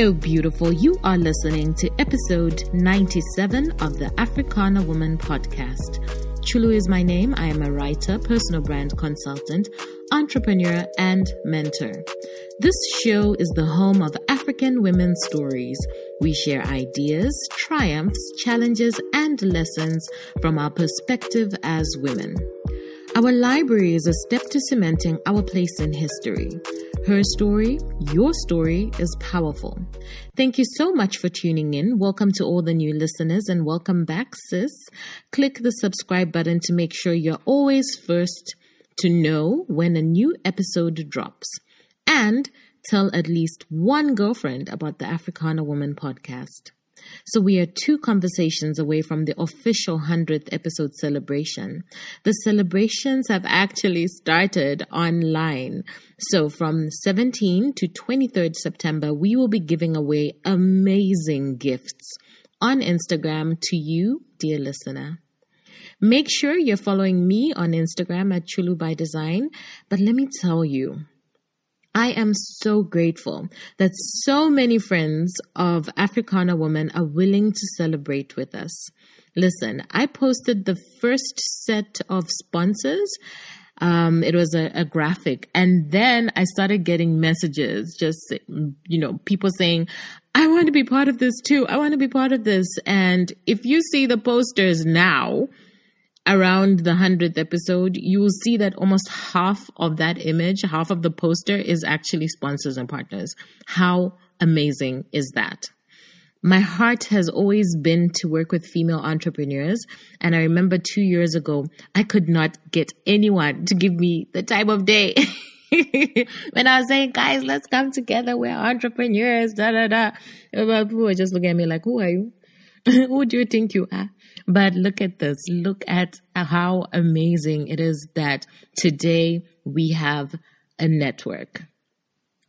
Hello, beautiful. You are listening to episode 97 of the Africana Woman podcast. Chulu is my name. I am a writer, personal brand consultant, entrepreneur, and mentor. This show is the home of African women's stories. We share ideas, triumphs, challenges, and lessons from our perspective as women. Our library is a step to cementing our place in history. Her story, your story, is powerful. Thank you so much for tuning in. Welcome to all the new listeners and welcome back, sis. Click the subscribe button to make sure you're always first to know when a new episode drops. And tell at least one girlfriend about the Africana Woman podcast. So we are two conversations away from the official 100th episode celebration. The celebrations have actually started online. So from 17 to 23rd September, we will be giving away amazing gifts on Instagram to you, dear listener. Make sure you're following me on Instagram at Chulu by Design. But let me tell you, I am so grateful that so many friends of Africana women are willing to celebrate with us. Listen, I posted the first set of sponsors. Um, it was a, a graphic. And then I started getting messages, just, you know, people saying, I want to be part of this too. I want to be part of this. And if you see the posters now, around the 100th episode, you will see that almost half of that image, half of the poster is actually sponsors and partners. How amazing is that? My heart has always been to work with female entrepreneurs. And I remember two years ago, I could not get anyone to give me the time of day. when I was saying, guys, let's come together. We're entrepreneurs, da da da. People were just looking at me like, who are you? who do you think you are? But look at this. Look at how amazing it is that today we have a network.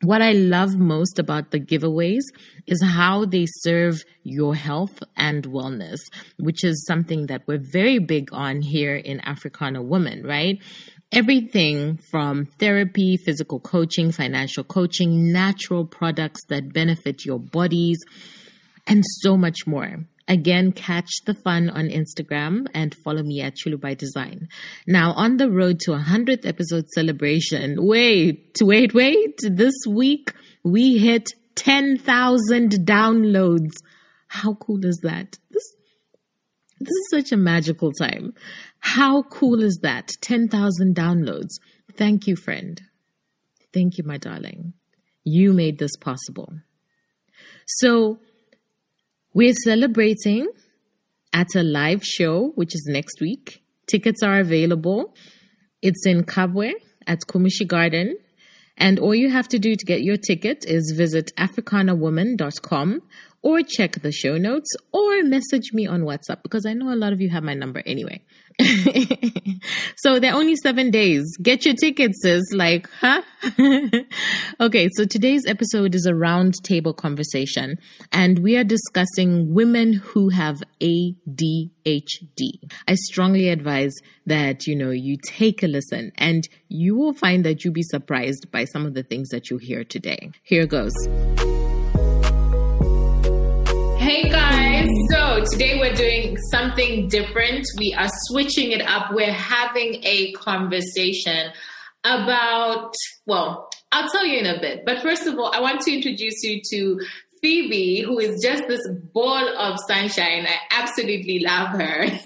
What I love most about the giveaways is how they serve your health and wellness, which is something that we're very big on here in Africana Woman, right? Everything from therapy, physical coaching, financial coaching, natural products that benefit your bodies, and so much more. Again, catch the fun on Instagram and follow me at Chulu by Design. Now, on the road to a 100th episode celebration, wait, wait, wait. This week we hit 10,000 downloads. How cool is that? This, this is such a magical time. How cool is that? 10,000 downloads. Thank you, friend. Thank you, my darling. You made this possible. So, we're celebrating at a live show, which is next week. Tickets are available. It's in Kabwe at Kumishi Garden. And all you have to do to get your ticket is visit africanawoman.com or check the show notes or message me on WhatsApp because I know a lot of you have my number anyway. so they're only seven days. Get your tickets, sis. Like, huh? okay, so today's episode is a roundtable conversation, and we are discussing women who have ADHD. I strongly advise that you know you take a listen, and you will find that you'll be surprised by some of the things that you hear today. Here goes. So today we're doing something different. We are switching it up. We're having a conversation about, well, I'll tell you in a bit. But first of all, I want to introduce you to Phoebe, who is just this ball of sunshine. I absolutely love her. and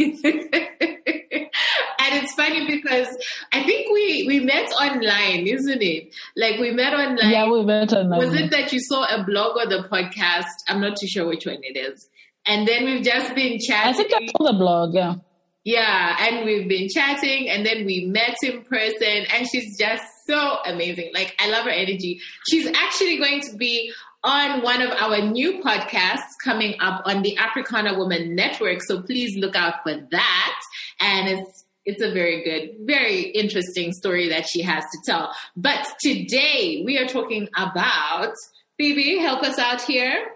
it's funny because I think we we met online, isn't it? Like we met online. Yeah, we met online. Was it that you saw a blog or the podcast? I'm not too sure which one it is. And then we've just been chatting. I think I saw the blog, yeah. Yeah, and we've been chatting and then we met in person and she's just so amazing. Like I love her energy. She's actually going to be on one of our new podcasts coming up on the Africana Woman Network. So please look out for that. And it's it's a very good, very interesting story that she has to tell. But today we are talking about Phoebe, help us out here.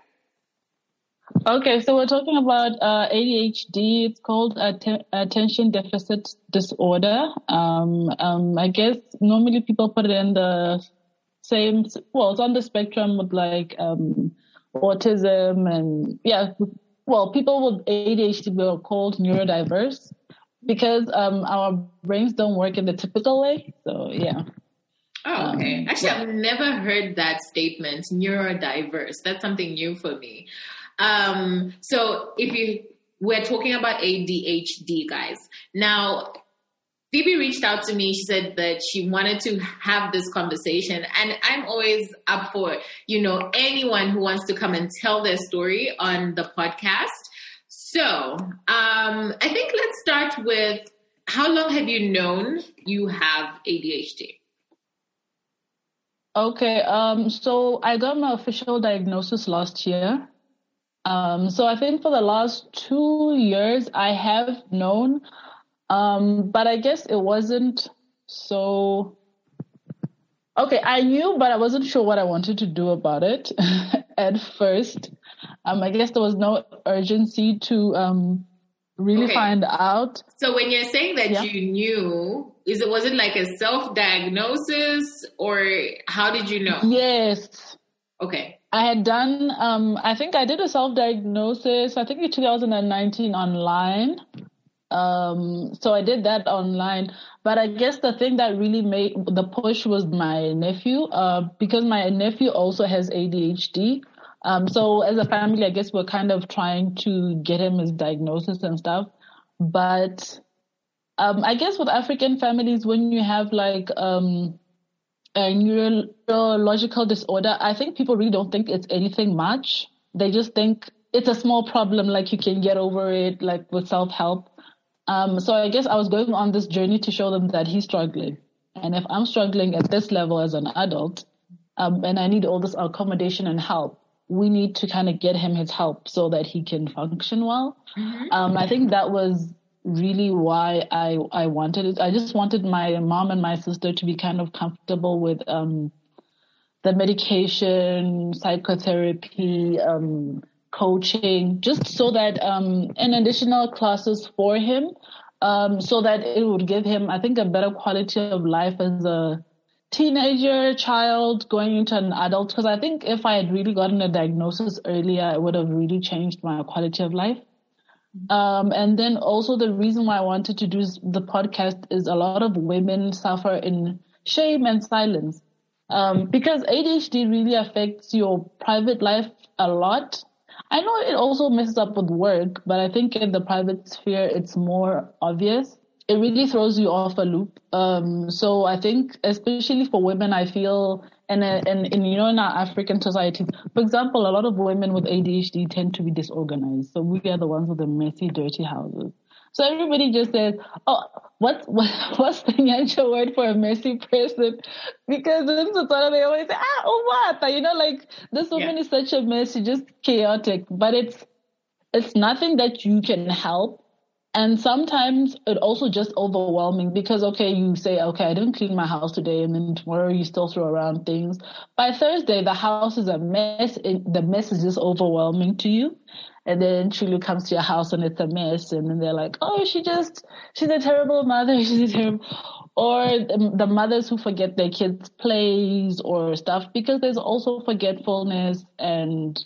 Okay, so we're talking about uh, ADHD. It's called att- attention deficit disorder. Um, um, I guess normally people put it in the same. Well, it's on the spectrum with like um, autism and yeah, well, people with ADHD were called neurodiverse because um, our brains don't work in the typical way. So yeah. Oh, okay. Um, Actually, yeah. I've never heard that statement, neurodiverse. That's something new for me. Um, so if you, we're talking about ADHD, guys. Now, Phoebe reached out to me. She said that she wanted to have this conversation. And I'm always up for, you know, anyone who wants to come and tell their story on the podcast. So um, I think let's start with how long have you known you have ADHD? Okay, um, so I got my official diagnosis last year. Um, so I think for the last two years I have known um, but I guess it wasn't so. Okay, I knew, but I wasn't sure what I wanted to do about it at first. Um, I guess there was no urgency to um, really okay. find out. So when you're saying that yeah. you knew, is it was it like a self-diagnosis or how did you know? Yes. Okay. I had done. Um, I think I did a self-diagnosis. I think in 2019 online. Um, so I did that online. But I guess the thing that really made the push was my nephew, uh, because my nephew also has ADHD. Um, so as a family, I guess we're kind of trying to get him his diagnosis and stuff. But um, I guess with African families, when you have like um, a neurological disorder, I think people really don't think it's anything much. They just think it's a small problem, like you can get over it, like with self help. Um, so I guess I was going on this journey to show them that he's struggling. And if I'm struggling at this level as an adult, um, and I need all this accommodation and help, we need to kind of get him his help so that he can function well. Mm-hmm. Um, I think that was really why I, I wanted it. I just wanted my mom and my sister to be kind of comfortable with, um, the medication, psychotherapy, um, coaching, just so that um, additional classes for him, um, so that it would give him, I think, a better quality of life as a teenager, child, going into an adult. Because I think if I had really gotten a diagnosis earlier, it would have really changed my quality of life. Um, and then also the reason why I wanted to do the podcast is a lot of women suffer in shame and silence. Um, because ADHD really affects your private life a lot. I know it also messes up with work, but I think in the private sphere, it's more obvious. It really throws you off a loop. Um, so I think, especially for women, I feel, and in, in, you know, in our African societies, for example, a lot of women with ADHD tend to be disorganized. So we are the ones with the messy, dirty houses. So everybody just says, "Oh, what's what, what's the Nyanja word for a messy person?" Because in Setswana they always say, "Ah, oh what?" You know, like this woman yeah. is such a mess, she's just chaotic. But it's it's nothing that you can help. And sometimes it also just overwhelming because okay, you say, okay, I didn't clean my house today, and then tomorrow you still throw around things. By Thursday, the house is a mess. It, the mess is just overwhelming to you. And then Chulu comes to your house and it's a mess. And then they're like, oh, she just, she's a terrible mother. She's a terrible, or the mothers who forget their kids' plays or stuff because there's also forgetfulness. And,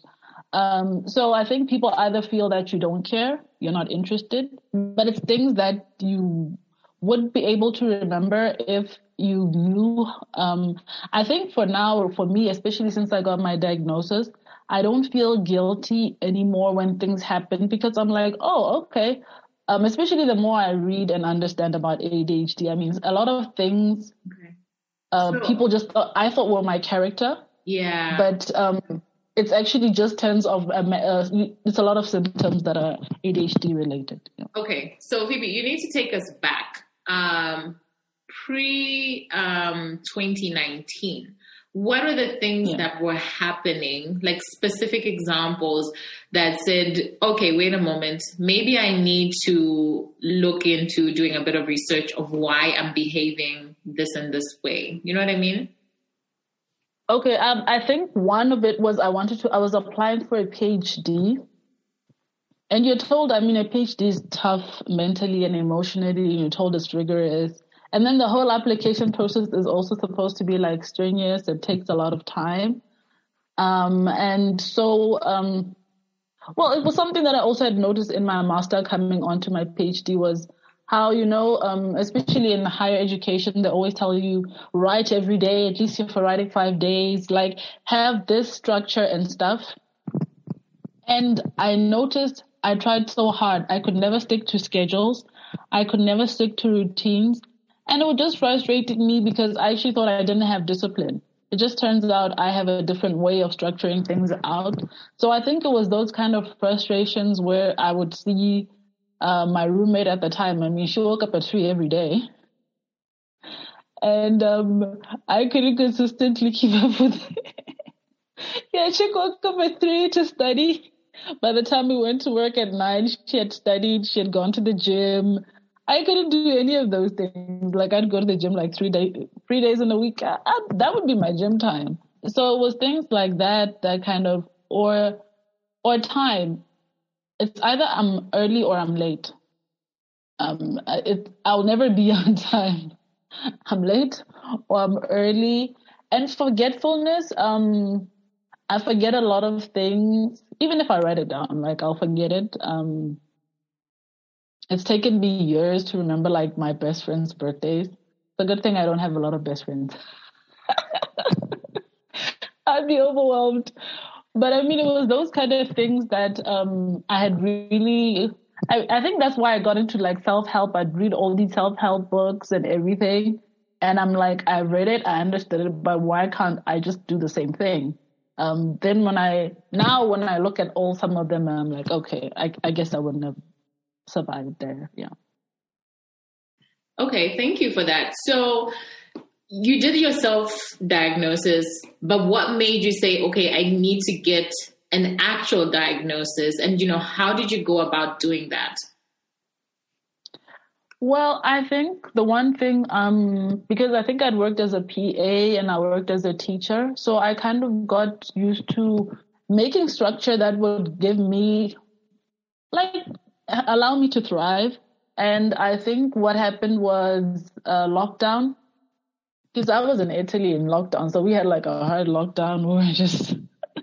um, so I think people either feel that you don't care, you're not interested, but it's things that you would be able to remember if you knew. Um, I think for now, for me, especially since I got my diagnosis, I don't feel guilty anymore when things happen because I'm like, oh, okay. Um, especially the more I read and understand about ADHD. I mean, a lot of things okay. uh, so, people just thought, I thought were my character. Yeah. But um, it's actually just tons of uh, uh, it's a lot of symptoms that are ADHD related. You know? Okay, so Phoebe, you need to take us back um, pre um, 2019 what are the things yeah. that were happening like specific examples that said okay wait a moment maybe i need to look into doing a bit of research of why i'm behaving this and this way you know what i mean okay um, i think one of it was i wanted to i was applying for a phd and you're told i mean a phd is tough mentally and emotionally and you're told it's rigorous and then the whole application process is also supposed to be like strenuous. It takes a lot of time. Um, and so, um, well, it was something that I also had noticed in my master coming onto my PhD was how, you know, um, especially in higher education, they always tell you write every day, at least for writing five days, like have this structure and stuff. And I noticed I tried so hard. I could never stick to schedules. I could never stick to routines. And it would just frustrated me because I actually thought I didn't have discipline. It just turns out I have a different way of structuring things out. So I think it was those kind of frustrations where I would see uh, my roommate at the time. I mean, she woke up at three every day. And um, I couldn't consistently keep up with it. yeah, she woke up at three to study. By the time we went to work at nine, she had studied, she had gone to the gym. I couldn't do any of those things. Like I'd go to the gym like three days, three days in a week. I, I, that would be my gym time. So it was things like that that kind of, or, or time. It's either I'm early or I'm late. Um, it, I'll never be on time. I'm late or I'm early. And forgetfulness, um, I forget a lot of things. Even if I write it down, like I'll forget it. Um, it's taken me years to remember like my best friend's birthdays. It's a good thing I don't have a lot of best friends. I'd be overwhelmed. But I mean, it was those kind of things that um, I had really. I, I think that's why I got into like self help. I'd read all these self help books and everything, and I'm like, I read it, I understood it, but why can't I just do the same thing? Um, then when I now when I look at all some of them, I'm like, okay, I, I guess I wouldn't have survived there. Yeah. Okay, thank you for that. So you did your self diagnosis, but what made you say, okay, I need to get an actual diagnosis? And, you know, how did you go about doing that? Well, I think the one thing, um, because I think I'd worked as a PA and I worked as a teacher, so I kind of got used to making structure that would give me like allow me to thrive. And I think what happened was uh, lockdown, because I was in Italy in lockdown, so we had like a hard lockdown. We were just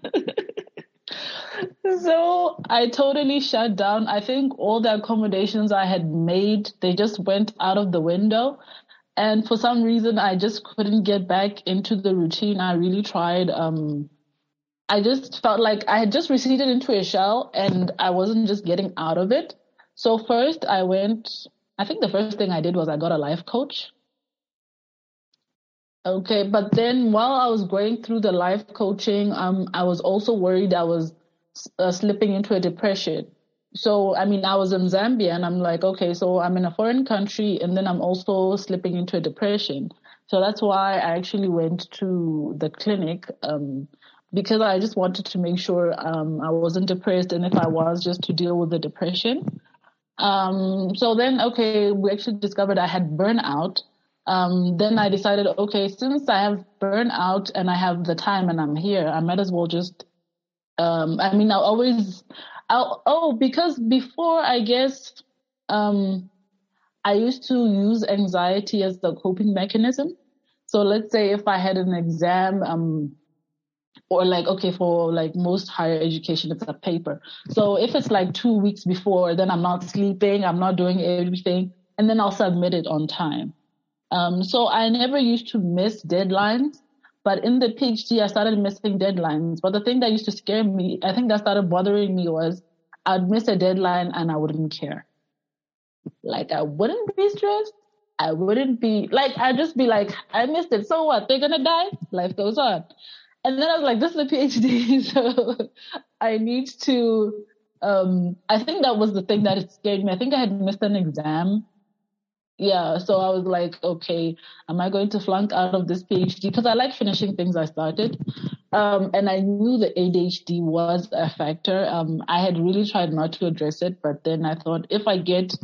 so I totally shut down. I think all the accommodations I had made, they just went out of the window. And for some reason, I just couldn't get back into the routine. I really tried. Um, I just felt like I had just receded into a shell and I wasn't just getting out of it. So first I went, I think the first thing I did was I got a life coach. Okay, but then while I was going through the life coaching, um, I was also worried I was uh, slipping into a depression. So, I mean, I was in Zambia and I'm like, okay, so I'm in a foreign country and then I'm also slipping into a depression. So that's why I actually went to the clinic, um, because I just wanted to make sure um, I wasn't depressed, and if I was, just to deal with the depression. Um, so then, okay, we actually discovered I had burnout. Um, then I decided, okay, since I have burnout and I have the time and I'm here, I might as well just. Um, I mean, I'll always. I'll, oh, because before I guess, um, I used to use anxiety as the coping mechanism. So let's say if I had an exam, um, or like okay for like most higher education it's a paper so if it's like two weeks before then i'm not sleeping i'm not doing everything and then i'll submit it on time um, so i never used to miss deadlines but in the phd i started missing deadlines but the thing that used to scare me i think that started bothering me was i'd miss a deadline and i wouldn't care like i wouldn't be stressed I wouldn't be like I'd just be like, I missed it. So what? They're gonna die. Life goes on. And then I was like, this is a PhD, so I need to, um, I think that was the thing that scared me. I think I had missed an exam. Yeah, so I was like, okay, am I going to flunk out of this PhD? Because I like finishing things I started. Um, and I knew the ADHD was a factor. Um, I had really tried not to address it, but then I thought if I get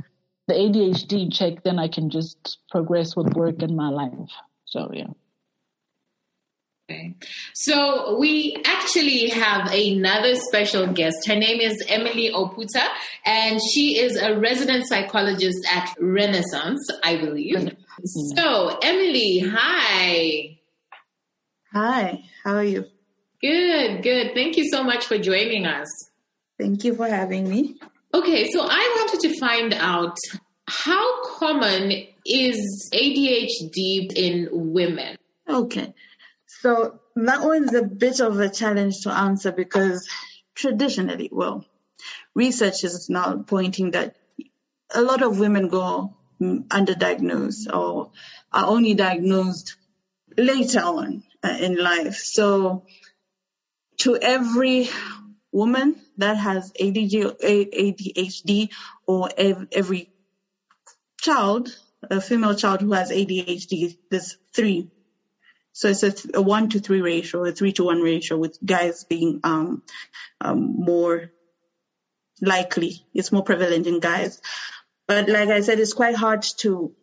the ADHD in check, then I can just progress with work and my life. So yeah. Okay. So we actually have another special guest. Her name is Emily Oputa, and she is a resident psychologist at Renaissance, I believe. Mm-hmm. So, Emily, hi. Hi, how are you? Good, good. Thank you so much for joining us. Thank you for having me. Okay, so I wanted to find out how common is ADHD in women? Okay, so that one's a bit of a challenge to answer because traditionally, well, research is now pointing that a lot of women go underdiagnosed or are only diagnosed later on uh, in life. So to every woman that has ADHD or every child, a female child who has ADHD, there's three. So it's a, th- a one to three ratio, a three to one ratio, with guys being um, um, more likely. It's more prevalent in guys. But like I said, it's quite hard to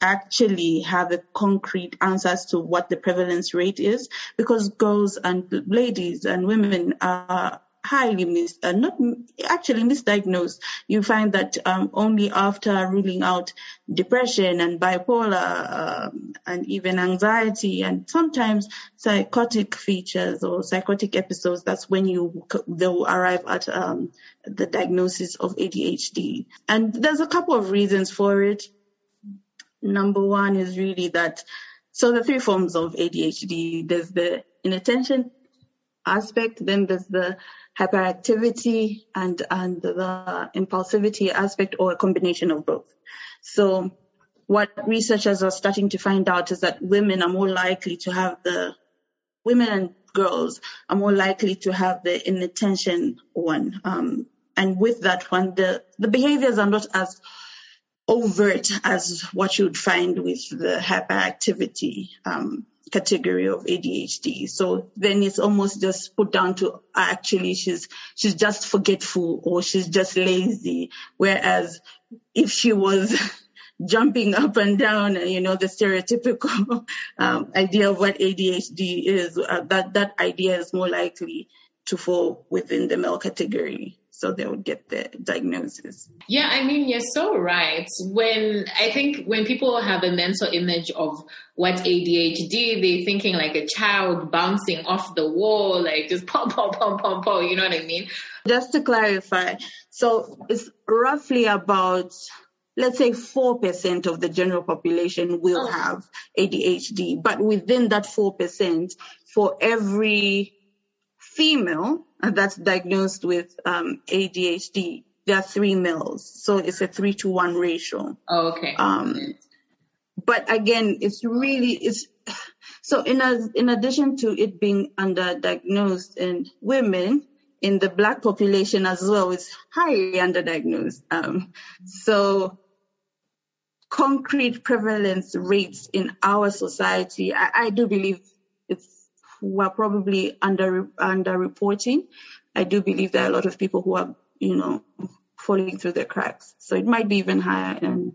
actually have a concrete answer as to what the prevalence rate is because girls and ladies and women are highly mis uh, not actually misdiagnosed. You find that um, only after ruling out depression and bipolar um, and even anxiety and sometimes psychotic features or psychotic episodes, that's when you they'll arrive at um, the diagnosis of ADHD. And there's a couple of reasons for it. Number one is really that so the three forms of ADHD, there's the inattention aspect, then there's the hyperactivity and, and the impulsivity aspect or a combination of both. So what researchers are starting to find out is that women are more likely to have the, women and girls are more likely to have the inattention one. Um, and with that one, the, the behaviors are not as overt as what you'd find with the hyperactivity um, category of ADHD. So then it's almost just put down to actually she's she's just forgetful or she's just lazy. Whereas if she was jumping up and down, you know, the stereotypical um, idea of what ADHD is, uh, that that idea is more likely to fall within the male category so they would get the diagnosis. Yeah, I mean, you're so right. When I think when people have a mental image of what ADHD, they're thinking like a child bouncing off the wall, like just pom, pom, pom, pom, pom, you know what I mean? Just to clarify, so it's roughly about let's say 4% of the general population will oh. have ADHD, but within that 4%, for every female that's diagnosed with um, ADHD, there are three males. So it's a three to one ratio. Oh, okay. Um, but again, it's really, it's, so in, a, in addition to it being underdiagnosed in women, in the black population as well, it's highly underdiagnosed. Um, so concrete prevalence rates in our society, I, I do believe who are probably under under reporting. I do believe there are a lot of people who are, you know, falling through the cracks. So it might be even higher in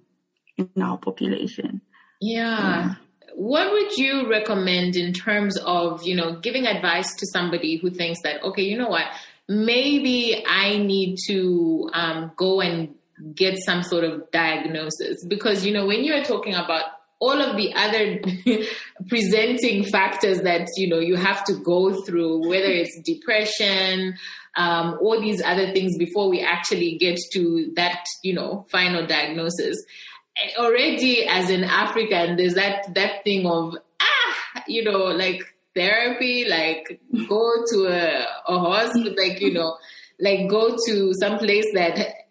in our population. Yeah. yeah. What would you recommend in terms of, you know, giving advice to somebody who thinks that, okay, you know what, maybe I need to um, go and get some sort of diagnosis because, you know, when you're talking about all of the other presenting factors that you know you have to go through whether it's depression um, all these other things before we actually get to that you know final diagnosis. Already as an african there's that that thing of ah you know like therapy like go to a, a hospital like you know like go to some place that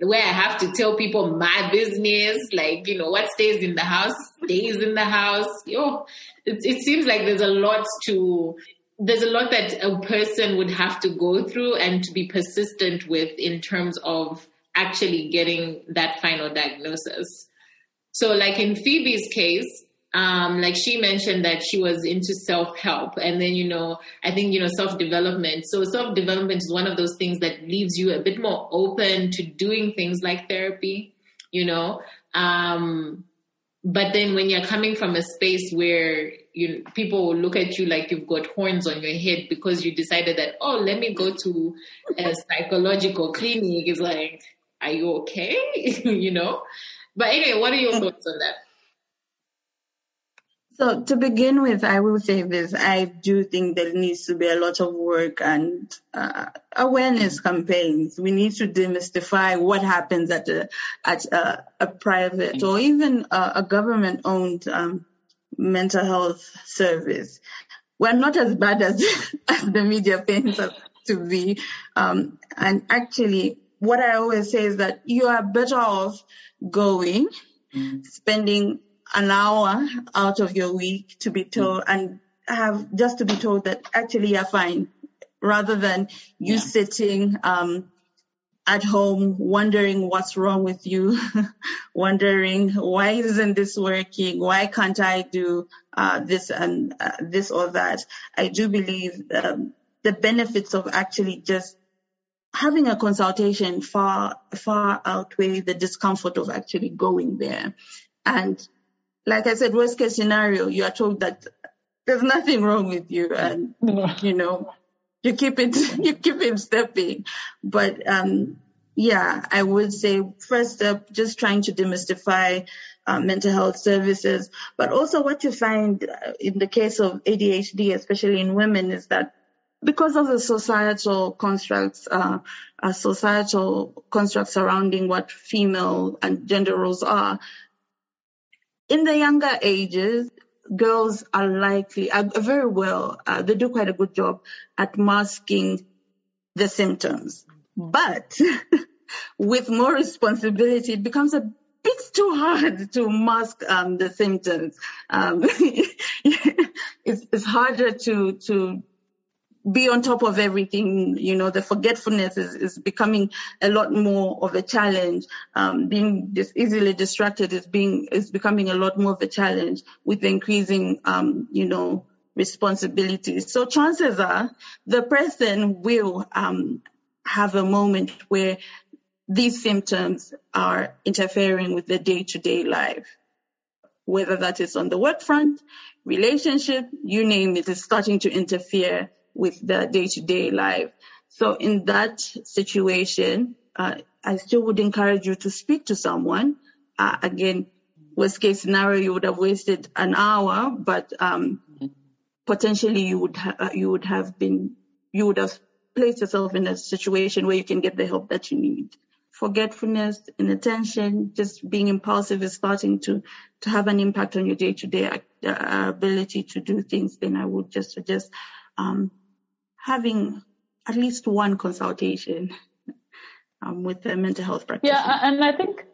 where I have to tell people my business, like, you know, what stays in the house stays in the house. Yo, it, it seems like there's a lot to, there's a lot that a person would have to go through and to be persistent with in terms of actually getting that final diagnosis. So like in Phoebe's case, um, like she mentioned that she was into self help, and then you know, I think you know self development. So self development is one of those things that leaves you a bit more open to doing things like therapy. You know, um, but then when you're coming from a space where you people will look at you like you've got horns on your head because you decided that oh let me go to a psychological clinic, is like, are you okay? you know. But anyway, what are your thoughts on that? So to begin with, I will say this. I do think there needs to be a lot of work and uh, awareness campaigns. We need to demystify what happens at a, at a, a private or even a, a government owned um, mental health service. We're not as bad as, as the media paints us to be. Um, and actually, what I always say is that you are better off going, mm. spending an hour out of your week to be told and have just to be told that actually you're fine rather than you yeah. sitting um, at home wondering what's wrong with you, wondering why isn't this working? Why can't I do uh, this and uh, this or that? I do believe um, the benefits of actually just having a consultation far far outweigh the discomfort of actually going there. And like I said, worst case scenario, you are told that there's nothing wrong with you, and you know, you keep it, you keep it stepping. But um, yeah, I would say first up, just trying to demystify uh, mental health services. But also, what you find uh, in the case of ADHD, especially in women, is that because of the societal constructs, uh, uh, societal constructs surrounding what female and gender roles are, in the younger ages, girls are likely, are very well, uh, they do quite a good job at masking the symptoms. But with more responsibility, it becomes a bit too hard to mask um, the symptoms. Um, it's, it's harder to to be on top of everything. You know, the forgetfulness is, is becoming a lot more of a challenge. Um, being just easily distracted is being is becoming a lot more of a challenge with the increasing, um, you know, responsibilities. So chances are the person will um, have a moment where these symptoms are interfering with their day-to-day life, whether that is on the work front, relationship, you name it, is starting to interfere with the day-to-day life. So in that situation, uh, I still would encourage you to speak to someone. Uh, again, worst case scenario, you would have wasted an hour, but um, potentially you would ha- uh, you would have been you would have placed yourself in a situation where you can get the help that you need. Forgetfulness, inattention, just being impulsive is starting to to have an impact on your day-to-day uh, ability to do things. Then I would just suggest um, having at least one consultation um, with a mental health practitioner. Yeah, and I think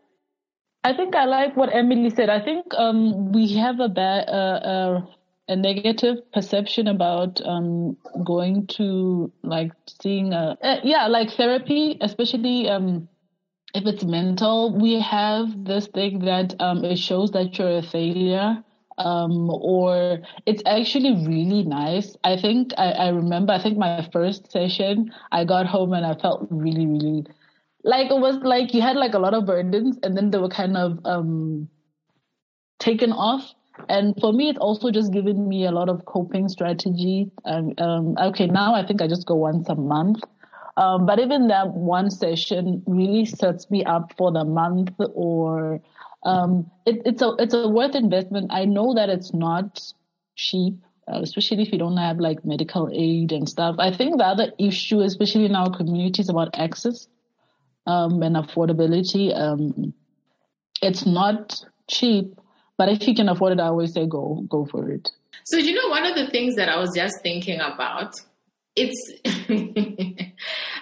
I think I like what Emily said. I think um, we have a bad, uh, uh, a negative perception about um, going to like seeing a uh, yeah like therapy, especially um, if it's mental. We have this thing that um, it shows that you're a failure um, or it's actually really nice. I think I, I remember, I think my first session, I got home and I felt really, really like it was like you had like a lot of burdens and then they were kind of um, taken off. And for me, it's also just given me a lot of coping strategy. Um, um, okay, now I think I just go once a month. Um, but even that one session really sets me up for the month or um, it, it's a it's a worth investment. I know that it's not cheap, uh, especially if you don't have like medical aid and stuff. I think the other issue, especially in our community, is about access um, and affordability. Um, it's not cheap, but if you can afford it, I always say go go for it. So you know, one of the things that I was just thinking about, it's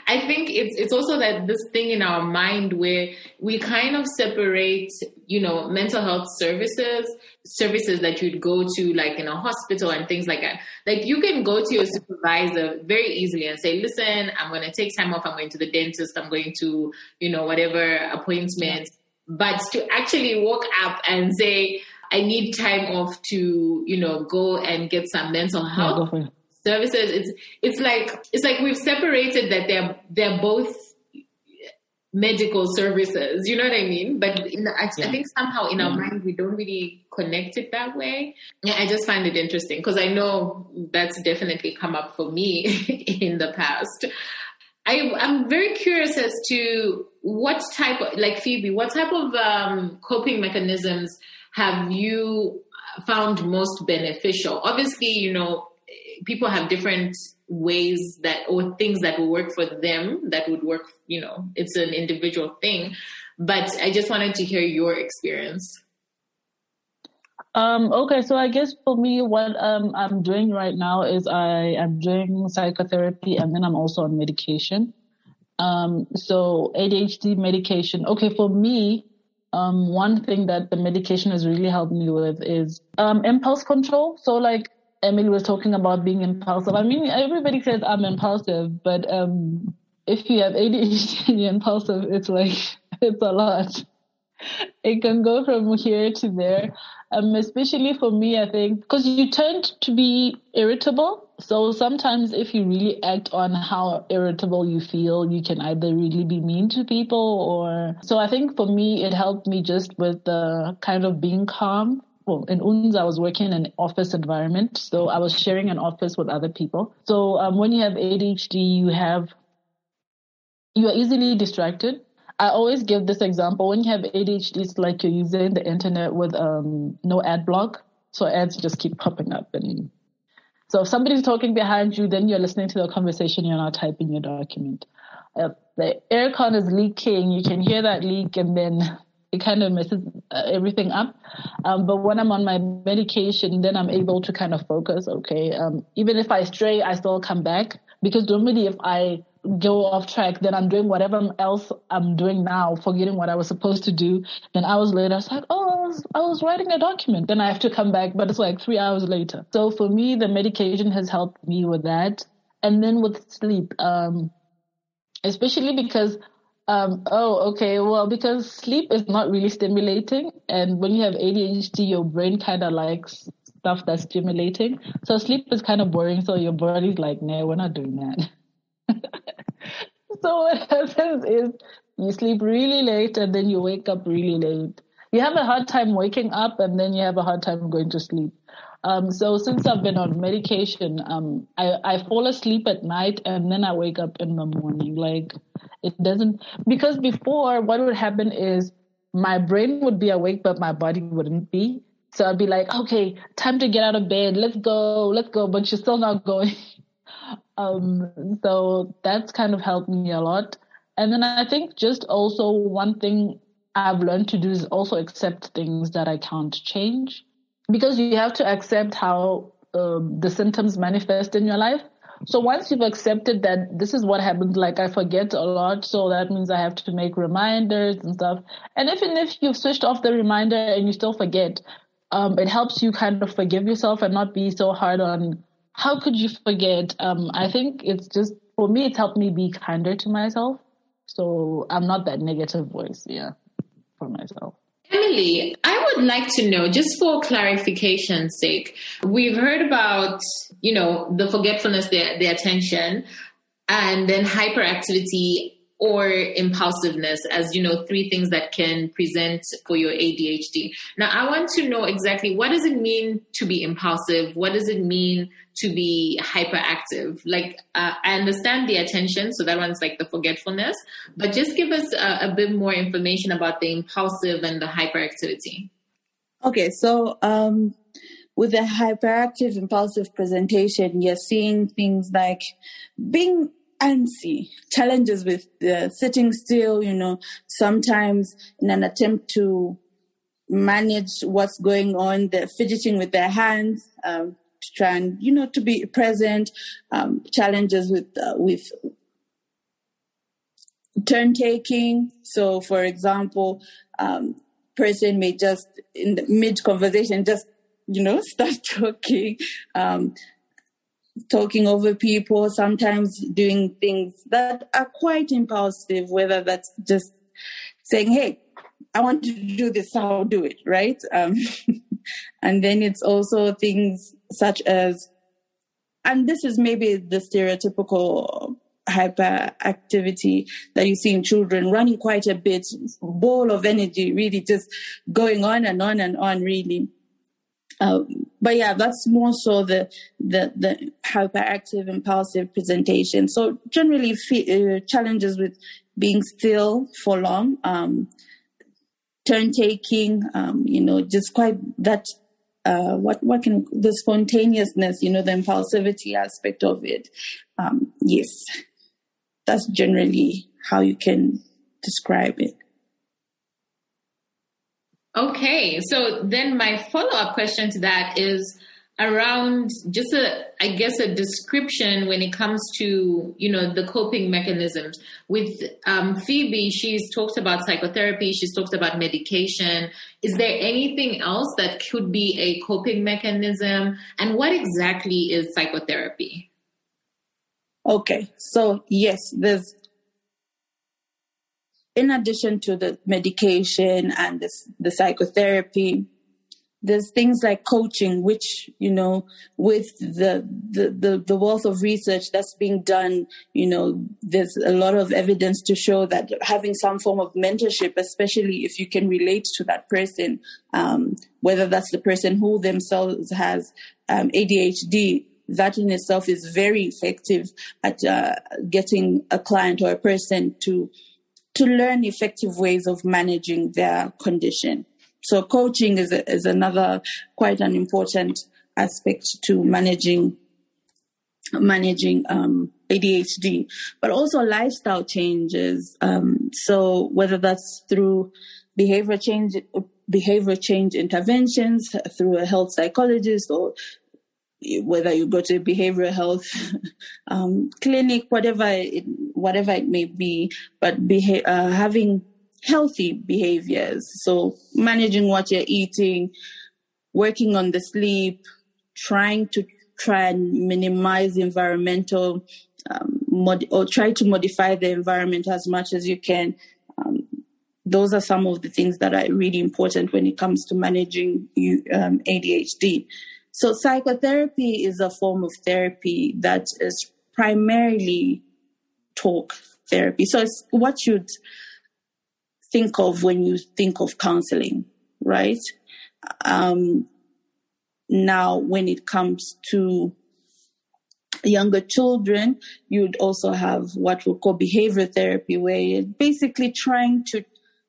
I think it's it's also that this thing in our mind where we kind of separate, you know, mental health services, services that you'd go to like in a hospital and things like that. Like you can go to your supervisor very easily and say, "Listen, I'm going to take time off. I'm going to the dentist. I'm going to, you know, whatever appointment." But to actually walk up and say, "I need time off to, you know, go and get some mental health." Yeah, services it's it's like it's like we've separated that they're they're both medical services you know what i mean but the, I, yeah. I, think somehow in our mm-hmm. mind we don't really connect it that way yeah, i just find it interesting because i know that's definitely come up for me in the past I, i'm very curious as to what type of like phoebe what type of um, coping mechanisms have you found most beneficial? Obviously, you know, people have different ways that or things that will work for them that would work, you know, it's an individual thing. But I just wanted to hear your experience. Um, okay, so I guess for me, what um, I'm doing right now is I am doing psychotherapy and then I'm also on medication. Um, so ADHD medication. Okay, for me, um, one thing that the medication has really helped me with is um, impulse control. So like Emily was talking about being impulsive. I mean, everybody says I'm impulsive, but um, if you have ADHD and you're impulsive, it's like it's a lot. It can go from here to there. Um, especially for me, I think, because you tend to be irritable. So sometimes if you really act on how irritable you feel, you can either really be mean to people or, so I think for me, it helped me just with the kind of being calm. Well, in UNS, I was working in an office environment. So I was sharing an office with other people. So um, when you have ADHD, you have, you are easily distracted. I always give this example. When you have ADHD, it's like you're using the internet with um, no ad block. So ads just keep popping up. And so if somebody's talking behind you, then you're listening to the conversation, you're not typing your document. If the aircon is leaking, you can hear that leak and then it kind of messes uh, everything up. Um, but when I'm on my medication, then I'm able to kind of focus. Okay. Um, even if I stray, I still come back because normally if I go off track, then I'm doing whatever else I'm doing now, forgetting what I was supposed to do. Then hours later, I was like, oh, I was, I was writing a document. Then I have to come back, but it's like three hours later. So for me, the medication has helped me with that. And then with sleep, um, especially because, um, oh, okay, well, because sleep is not really stimulating. And when you have ADHD, your brain kind of likes stuff that's stimulating. So sleep is kind of boring. So your body's like, no, we're not doing that. so what happens is you sleep really late and then you wake up really late. You have a hard time waking up and then you have a hard time going to sleep. Um, so since I've been on medication, um, I, I fall asleep at night and then I wake up in the morning. Like it doesn't, because before what would happen is my brain would be awake, but my body wouldn't be. So I'd be like, okay, time to get out of bed. Let's go. Let's go. But you're still not going. Um, so that's kind of helped me a lot. And then I think just also one thing I've learned to do is also accept things that I can't change because you have to accept how um, the symptoms manifest in your life. So once you've accepted that this is what happens, like I forget a lot, so that means I have to make reminders and stuff. And even if you've switched off the reminder and you still forget, um, it helps you kind of forgive yourself and not be so hard on how could you forget? Um, I think it's just for me, it's helped me be kinder to myself. So I'm not that negative voice, yeah, for myself. Emily, I would like to know, just for clarification's sake, we've heard about, you know, the forgetfulness, the, the attention, and then hyperactivity or impulsiveness as you know three things that can present for your ADHD. Now I want to know exactly what does it mean to be impulsive? What does it mean to be hyperactive? Like uh, I understand the attention, so that one's like the forgetfulness, but just give us a, a bit more information about the impulsive and the hyperactivity. Okay, so um, with the hyperactive impulsive presentation, you're seeing things like being antsy, challenges with uh, sitting still, you know, sometimes in an attempt to manage what's going on, they're fidgeting with their hands, um, to try and, you know, to be present, um, challenges with, uh, with turn taking. So, for example, um, person may just in the mid conversation just you know start talking um, talking over people, sometimes doing things that are quite impulsive, whether that's just saying, Hey, I want to do this, I'll do it, right? Um, and then it's also things such as, and this is maybe the stereotypical hyperactivity that you see in children running quite a bit, ball of energy, really just going on and on and on, really. Um, but yeah, that's more so the the the hyperactive, impulsive presentation. So generally, uh, challenges with being still for long, um, turn taking, um, you know, just quite that uh, what what can the spontaneousness, you know, the impulsivity aspect of it. Um, yes, that's generally how you can describe it. Okay, so then my follow up question to that is around just a i guess a description when it comes to you know the coping mechanisms. With um, phoebe she's talked about psychotherapy she's talked about medication. Is there anything else that could be a coping mechanism? And what exactly is psychotherapy? Okay so yes there's in addition to the medication and this, the psychotherapy there's things like coaching, which, you know, with the, the, the, the, wealth of research that's being done, you know, there's a lot of evidence to show that having some form of mentorship, especially if you can relate to that person, um, whether that's the person who themselves has um, ADHD, that in itself is very effective at uh, getting a client or a person to to learn effective ways of managing their condition. So coaching is, is another quite an important aspect to managing managing um, ADHD, but also lifestyle changes. Um, so whether that's through behavior change, behavior change interventions through a health psychologist, or whether you go to a behavioral health um, clinic, whatever it, whatever it may be, but beha- uh, having healthy behaviors. So managing what you're eating, working on the sleep, trying to try and minimize environmental um, mod- or try to modify the environment as much as you can. Um, those are some of the things that are really important when it comes to managing you, um, ADHD. So psychotherapy is a form of therapy that is primarily talk therapy. So it's what you'd think of when you think of counseling, right? Um, now, when it comes to younger children, you'd also have what we call behavior therapy, where you're basically trying to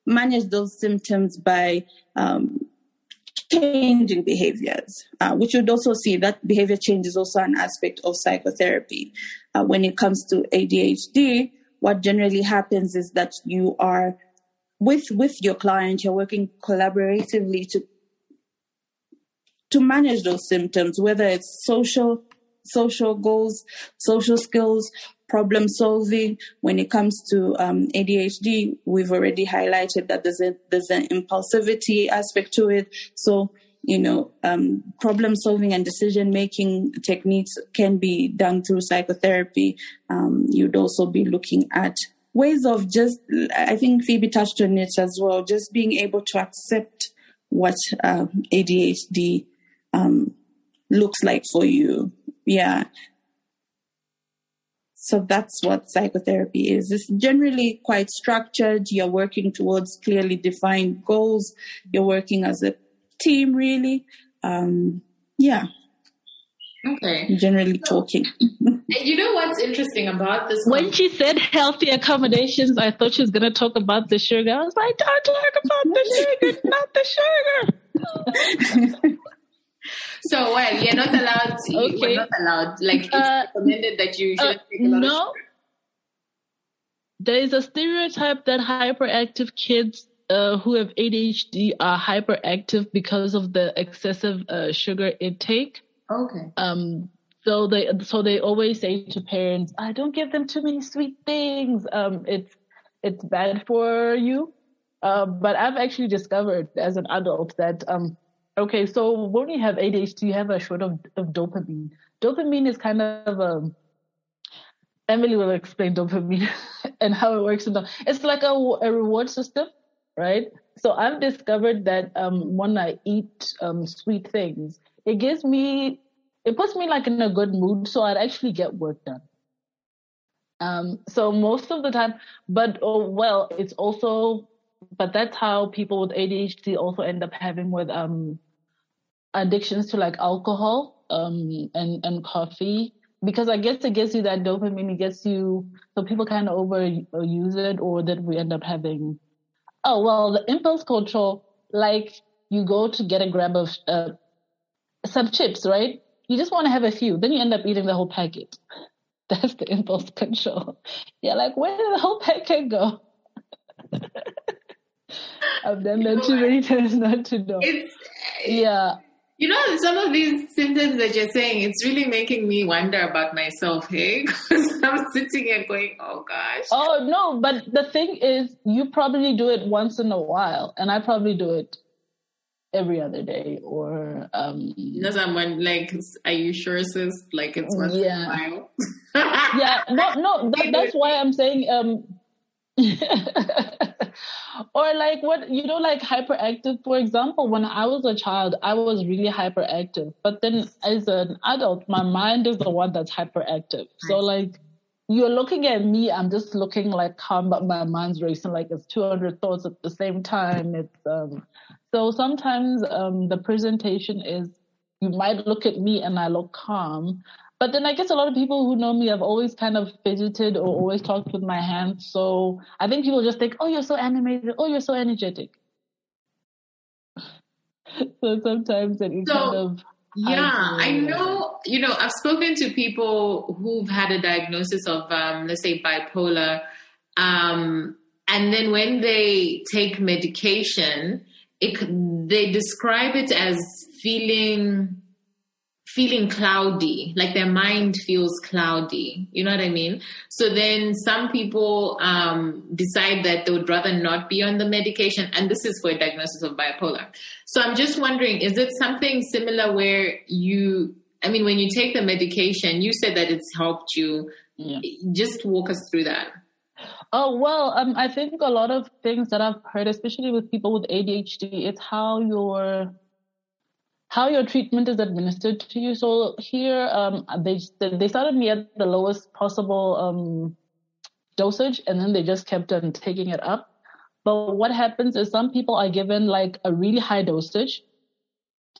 manage those symptoms by um, changing behaviors, uh, which you'd also see that behavior change is also an aspect of psychotherapy. Uh, when it comes to ADHD, what generally happens is that you are with with your client, you're working collaboratively to to manage those symptoms, whether it's social social goals, social skills, problem solving. When it comes to um, ADHD, we've already highlighted that there's a there's an impulsivity aspect to it. So you know, um, problem solving and decision making techniques can be done through psychotherapy. Um, you'd also be looking at ways of just, I think Phoebe touched on it as well, just being able to accept what um, ADHD um, looks like for you. Yeah. So that's what psychotherapy is. It's generally quite structured. You're working towards clearly defined goals. You're working as a team, really. Um, yeah. Okay. Generally talking. you know what's interesting about this? When she said healthy accommodations, I thought she was going to talk about the sugar. I was like, don't talk about the sugar, not the sugar. so, well, you're not allowed to, okay. you're not allowed. Like, it's uh, recommended that you should uh, take a lot no. of sugar. No. There is a stereotype that hyperactive kids uh, who have ADHD are hyperactive because of the excessive uh, sugar intake. Okay. Um, so they so they always say to parents, "I don't give them too many sweet things. Um, it's it's bad for you." Uh, but I've actually discovered as an adult that um, okay, so when you have ADHD, you have a short of, of dopamine. Dopamine is kind of um, Emily will explain dopamine and how it works. It's like a, a reward system, right? So I've discovered that um, when I eat um, sweet things, it gives me it puts me like in a good mood so I'd actually get work done. Um, so most of the time, but oh, well, it's also, but that's how people with ADHD also end up having with um, addictions to like alcohol um, and and coffee because I guess it gives you that dopamine. It gets you so people kind of overuse it, or that we end up having. Oh well, the impulse control, like you go to get a grab of uh, some chips, right? You just want to have a few, then you end up eating the whole packet. That's the impulse control. You're like, where did the whole packet go? I've done that too many times not to know. It's yeah. You know, some of these symptoms that you're saying, it's really making me wonder about myself, hey? Because I'm sitting here going, oh gosh. Oh no, but the thing is, you probably do it once in a while, and I probably do it every other day or um no someone like are you sure sis like it's once Yeah. in a while yeah no no that, that's why i'm saying um or like what you know like hyperactive for example when i was a child i was really hyperactive. But then as an adult my mind is the one that's hyperactive. So like you're looking at me i'm just looking like calm but my mind's racing like it's 200 thoughts at the same time. It's um so sometimes um the presentation is you might look at me and i look calm but then I guess a lot of people who know me have always kind of fidgeted or always talked with my hands. So I think people just think, oh, you're so animated. Oh, you're so energetic. so sometimes it So, kind of. yeah i do- know you know i've spoken to people who've had a diagnosis of um let's say bipolar um and then when they take medication it they describe it as feeling feeling cloudy, like their mind feels cloudy. You know what I mean? So then some people um, decide that they would rather not be on the medication, and this is for a diagnosis of bipolar. So I'm just wondering, is it something similar where you, I mean, when you take the medication, you said that it's helped you. Yeah. Just walk us through that. Oh well, um, I think a lot of things that I've heard, especially with people with ADHD, it's how your how your treatment is administered to you. So here, um, they they started me at the lowest possible um dosage, and then they just kept on taking it up. But what happens is some people are given like a really high dosage.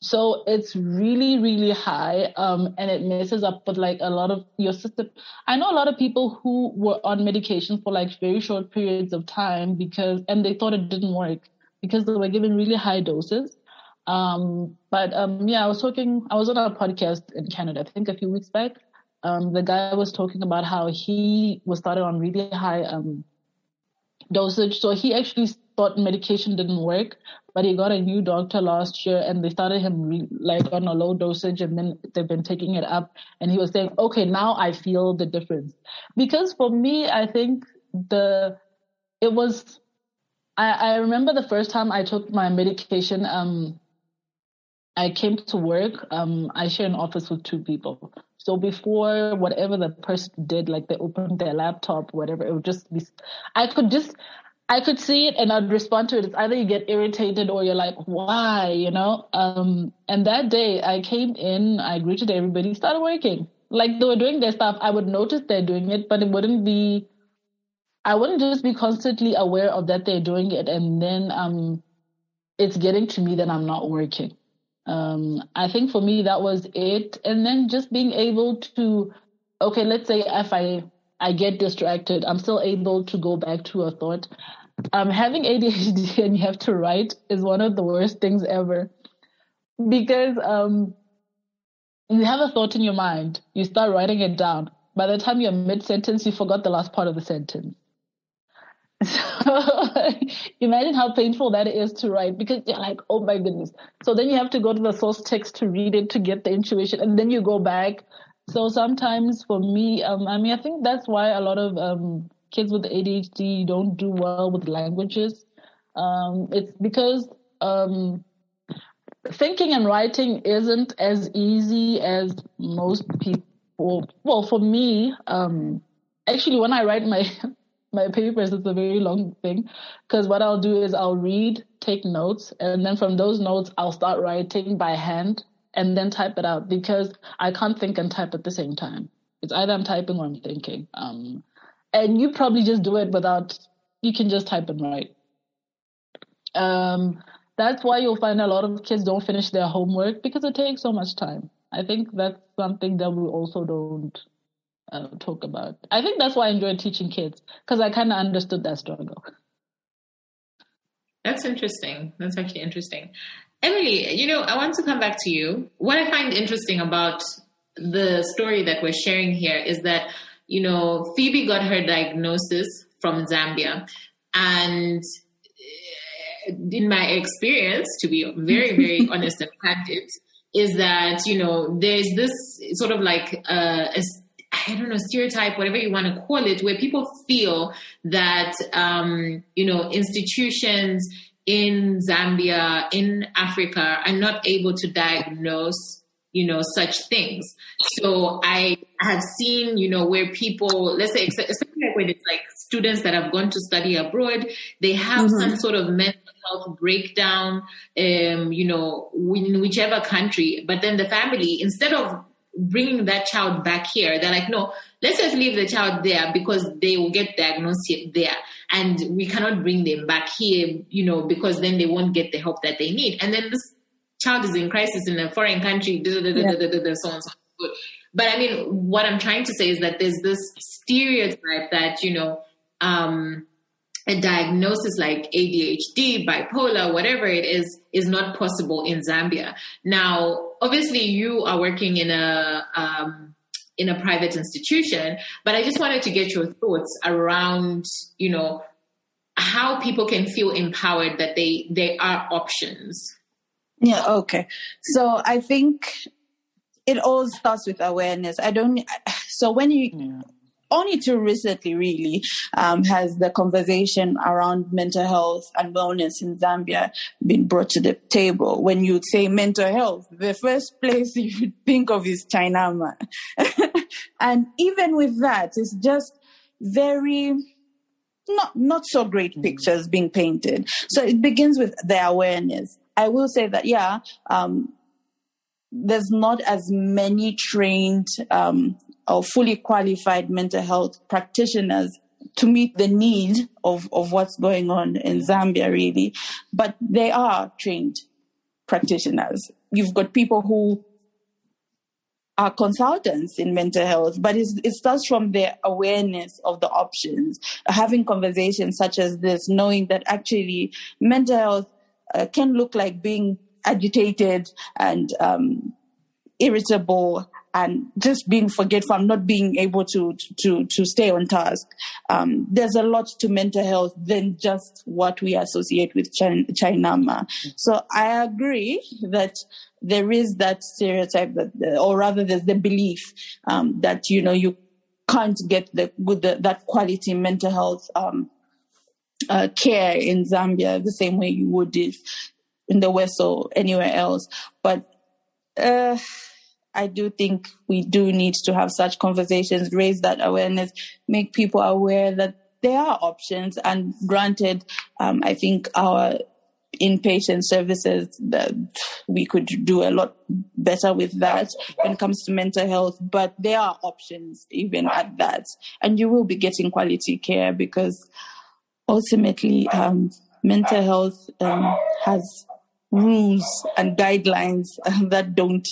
So it's really, really high, um, and it messes up with like a lot of your system. I know a lot of people who were on medication for like very short periods of time because, and they thought it didn't work because they were given really high doses. Um, but um, yeah, I was talking, I was on a podcast in Canada, I think a few weeks back. Um, the guy was talking about how he was started on really high um, dosage. So he actually thought medication didn't work, but he got a new doctor last year and they started him re- like on a low dosage and then they've been taking it up. And he was saying, okay, now I feel the difference. Because for me, I think the, it was, I, I remember the first time I took my medication, um, I came to work. Um, I share an office with two people. So before whatever the person did, like they opened their laptop, whatever, it would just be, I could just, I could see it and I'd respond to it. It's either you get irritated or you're like, why, you know? Um, and that day I came in, I greeted everybody, started working. Like they were doing their stuff. I would notice they're doing it, but it wouldn't be, I wouldn't just be constantly aware of that they're doing it and then, um, it's getting to me that I'm not working. Um, I think for me that was it. And then just being able to, okay, let's say if I, I get distracted, I'm still able to go back to a thought. Um, having ADHD and you have to write is one of the worst things ever because, um, you have a thought in your mind, you start writing it down. By the time you're mid sentence, you forgot the last part of the sentence. So imagine how painful that is to write because you're like, oh my goodness. So then you have to go to the source text to read it to get the intuition and then you go back. So sometimes for me, um, I mean, I think that's why a lot of um, kids with ADHD don't do well with languages. Um, it's because um, thinking and writing isn't as easy as most people. Well, for me, um, actually, when I write my my papers, it's a very long thing because what I'll do is I'll read, take notes, and then from those notes, I'll start writing by hand and then type it out because I can't think and type at the same time. It's either I'm typing or I'm thinking. Um, and you probably just do it without, you can just type and write. Um, that's why you'll find a lot of kids don't finish their homework because it takes so much time. I think that's something that we also don't uh, talk about. I think that's why I enjoy teaching kids because I kind of understood that struggle. That's interesting. That's actually interesting. Emily, you know, I want to come back to you. What I find interesting about the story that we're sharing here is that, you know, Phoebe got her diagnosis from Zambia. And eh, in my experience, to be very, very honest and candid, is that, you know, there's this sort of like uh, a, I don't know, stereotype, whatever you want to call it, where people feel that, um, you know, institutions in Zambia, in Africa, are not able to diagnose, you know, such things. So I have seen, you know, where people, let's say, especially when it's like students that have gone to study abroad, they have mm-hmm. some sort of mental health breakdown, um, you know, in whichever country. But then the family, instead of bringing that child back here, they're like, no, let's just leave the child there because they will get diagnosed there. And we cannot bring them back here, you know, because then they won't get the help that they need. And then this child is in crisis in a foreign country, so on and so forth. But I mean, what I'm trying to say is that there's this stereotype that, you know, um, a diagnosis like ADHD, bipolar, whatever it is, is not possible in Zambia. Now, obviously, you are working in a um, in a private institution, but I just wanted to get your thoughts around, you know, how people can feel empowered that they they are options. Yeah. Okay. So I think it all starts with awareness. I don't. So when you yeah only too recently, really, um, has the conversation around mental health and wellness in Zambia been brought to the table. When you say mental health, the first place you think of is Chainama. and even with that, it's just very not not so great mm. pictures being painted. So it begins with the awareness. I will say that yeah, um, there's not as many trained um, or fully qualified mental health practitioners to meet the need of, of what's going on in Zambia, really. But they are trained practitioners. You've got people who are consultants in mental health, but it starts from their awareness of the options, having conversations such as this, knowing that actually mental health uh, can look like being agitated and um, irritable and just being forgetful, not being able to to to stay on task. Um, there's a lot to mental health than just what we associate with Chainama. So I agree that there is that stereotype that, or rather, there's the belief um, that you know you can't get the good the, that quality mental health um, uh, care in Zambia the same way you would if in the West or anywhere else. But uh, I do think we do need to have such conversations, raise that awareness, make people aware that there are options. And granted, um, I think our inpatient services that we could do a lot better with that when it comes to mental health but there are options even at that and you will be getting quality care because ultimately um, mental health um, has rules and guidelines that don't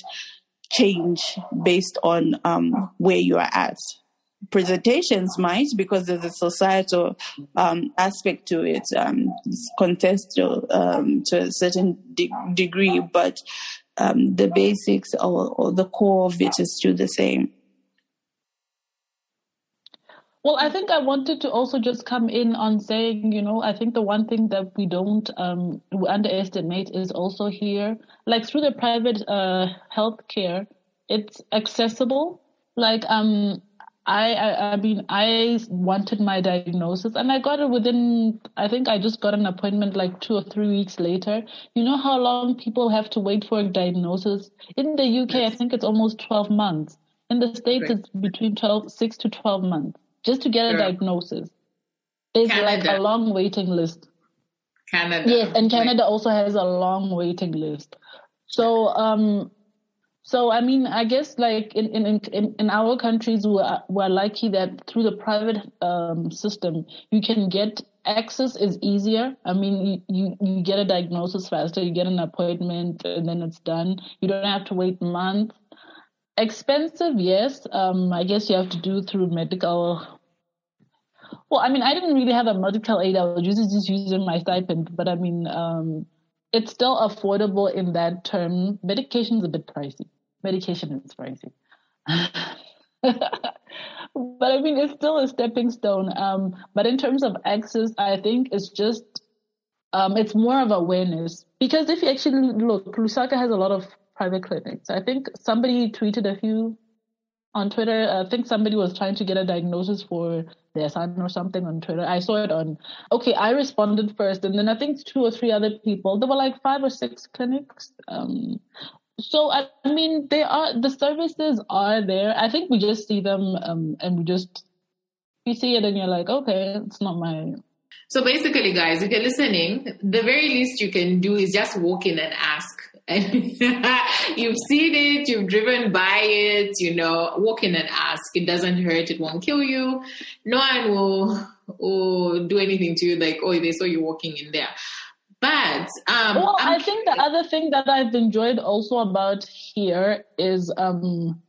change based on um, where you are at. Presentations might, because there's a societal um, aspect to it, um, contextual um, to a certain de- degree, but um, the basics or, or the core of it is still the same. Well, I think I wanted to also just come in on saying, you know, I think the one thing that we don't um, underestimate is also here, like through the private uh, healthcare, it's accessible. Like, um, I, I, I mean, I wanted my diagnosis and I got it within, I think I just got an appointment like two or three weeks later. You know how long people have to wait for a diagnosis? In the UK, I think it's almost 12 months. In the States, it's between 12, 6 to 12 months just to get sure. a diagnosis. There's Canada. like a long waiting list. Canada. Yes, and Canada also has a long waiting list. So, um, so I mean, I guess like in in in, in our countries, we're we're lucky that through the private um, system, you can get access is easier. I mean, you, you you get a diagnosis faster, you get an appointment, and then it's done. You don't have to wait months Expensive, yes. Um, I guess you have to do through medical. Well, I mean, I didn't really have a medical aid. I was just, just using my stipend, but I mean, um, it's still affordable in that term. Medication is a bit pricey. Medication is pricey. but I mean, it's still a stepping stone. Um, but in terms of access, I think it's just, um, it's more of awareness. Because if you actually look, Lusaka has a lot of private clinics. I think somebody tweeted a few on Twitter. I think somebody was trying to get a diagnosis for their son or something on Twitter. I saw it on, okay, I responded first. And then I think two or three other people, there were like five or six clinics. Um, so I, I mean, they are the services are there. I think we just see them, um, and we just you see it, and you're like, okay, it's not my. So basically, guys, if you're listening, the very least you can do is just walk in and ask. And you've seen it, you've driven by it, you know, walk in and ask. It doesn't hurt, it won't kill you. No one will, will do anything to you like, oh, they saw you walking in there. But um, well, I'm i think the other thing that I've enjoyed also about here is um,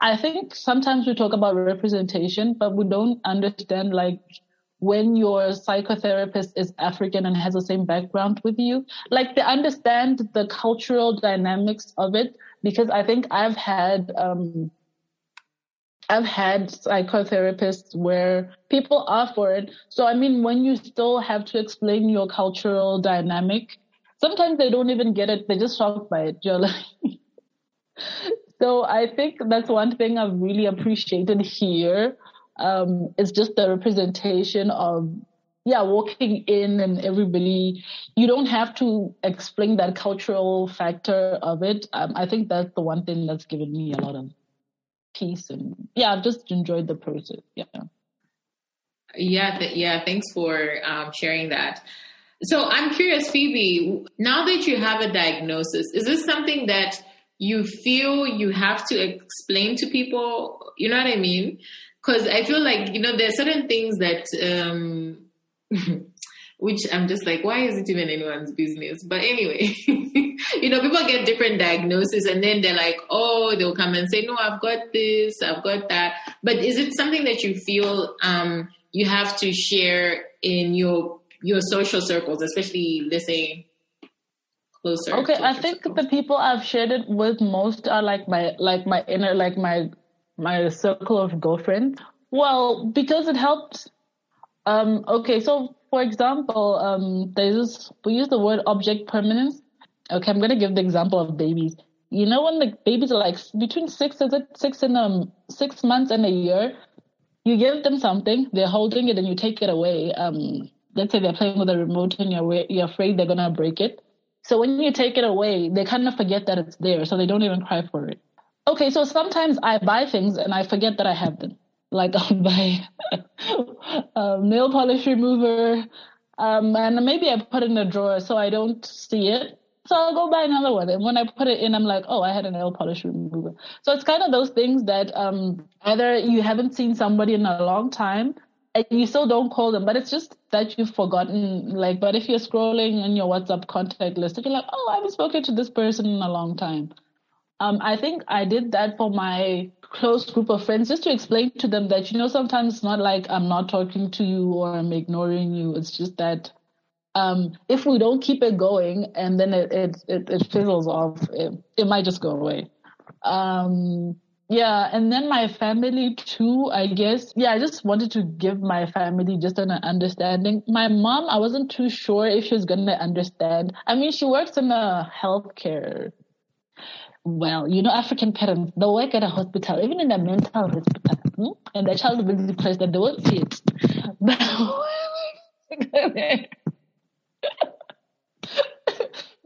I think sometimes we talk about representation, but we don't understand like when your psychotherapist is African and has the same background with you, like they understand the cultural dynamics of it. Because I think I've had um, I've had psychotherapists where people are for it. So, I mean, when you still have to explain your cultural dynamic, sometimes they don't even get it. They're just shocked by it. You're like, so I think that's one thing I've really appreciated here. Um, it's just the representation of, yeah, walking in and everybody, you don't have to explain that cultural factor of it. Um, I think that's the one thing that's given me a lot of peace and yeah, I've just enjoyed the process. Yeah. Yeah, th- yeah. Thanks for um, sharing that. So I'm curious, Phoebe. Now that you have a diagnosis, is this something that you feel you have to explain to people? You know what I mean? Because I feel like you know there are certain things that um, which I'm just like, why is it even anyone's business? But anyway, you know, people get different diagnoses and then they're like, oh, they'll come and say, no, I've got this, I've got that. But is it something that you feel um, you have to share in your your social circles, especially let's say closer? Okay, I think circles? the people I've shared it with most are like my like my inner like my my circle of girlfriends. Well, because it helps um, okay, so for example, um, there's we use the word object permanence. Okay, I'm gonna give the example of babies. You know when the babies are like between six is it six and um six months and a year, you give them something, they're holding it, and you take it away. Um, let's say they're playing with a remote and you're you're afraid they're gonna break it. So when you take it away, they kind of forget that it's there, so they don't even cry for it. Okay, so sometimes I buy things and I forget that I have them like I'll buy a nail polish remover, um, and maybe I put it in a drawer so I don't see it. So I'll go buy another one. And when I put it in, I'm like, oh, I had a nail polish remover. So it's kind of those things that um, either you haven't seen somebody in a long time and you still don't call them, but it's just that you've forgotten. Like, but if you're scrolling in your WhatsApp contact list, you're like, oh, I haven't spoken to this person in a long time. Um, I think I did that for my close group of friends just to explain to them that, you know, sometimes it's not like I'm not talking to you or I'm ignoring you. It's just that um, if we don't keep it going and then it, it, it, it fizzles off, it, it, might just go away. Um, yeah, and then my family too, I guess. Yeah, I just wanted to give my family just an understanding. My mom, I wasn't too sure if she was going to understand. I mean, she works in a healthcare well, you know, African parents, they work at a hospital, even in a mental hospital, hmm? and the child will be depressed that they won't see it.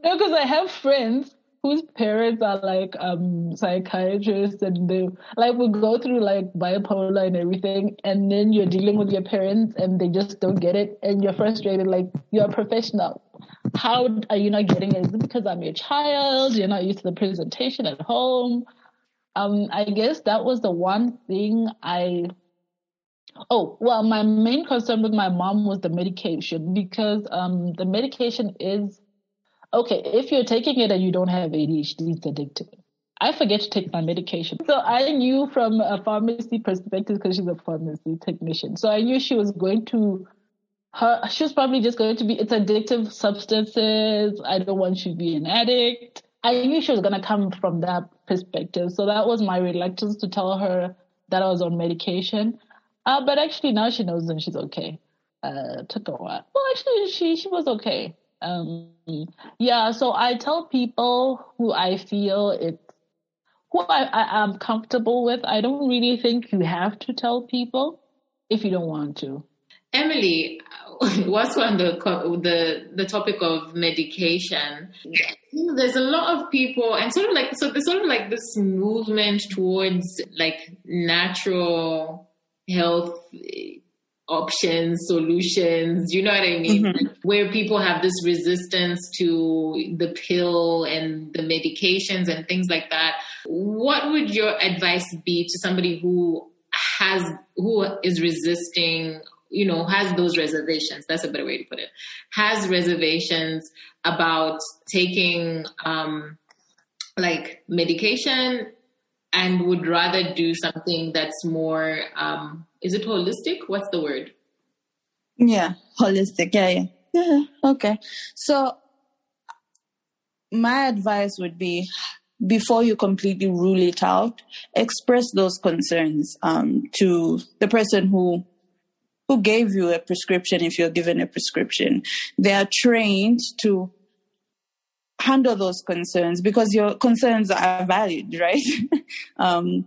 Because I have friends whose parents are like um psychiatrists and they like will go through like bipolar and everything and then you're dealing with your parents and they just don't get it and you're frustrated like you're a professional how are you not getting it? Is it because I'm your child? You're not used to the presentation at home? Um, I guess that was the one thing I. Oh, well, my main concern with my mom was the medication because um, the medication is okay. If you're taking it and you don't have ADHD, it's addictive. I forget to take my medication. So I knew from a pharmacy perspective because she's a pharmacy technician. So I knew she was going to her she was probably just going to be it's addictive substances. I don't want you to be an addict. I knew she was gonna come from that perspective. So that was my reluctance to tell her that I was on medication. Uh, but actually now she knows and she's okay. Uh, took a while. Well, actually she she was okay. Um, yeah. So I tell people who I feel it, who I, I am comfortable with. I don't really think you have to tell people if you don't want to. Emily, what's on the the the topic of medication? There's a lot of people, and sort of like so. There's sort of like this movement towards like natural health options, solutions. You know what I mean? Mm-hmm. Where people have this resistance to the pill and the medications and things like that. What would your advice be to somebody who has who is resisting you know, has those reservations. That's a better way to put it. Has reservations about taking um, like medication and would rather do something that's more, um, is it holistic? What's the word? Yeah, holistic. Yeah, yeah. Yeah, okay. So my advice would be before you completely rule it out, express those concerns um, to the person who who gave you a prescription if you're given a prescription. They are trained to handle those concerns because your concerns are valid, right? um,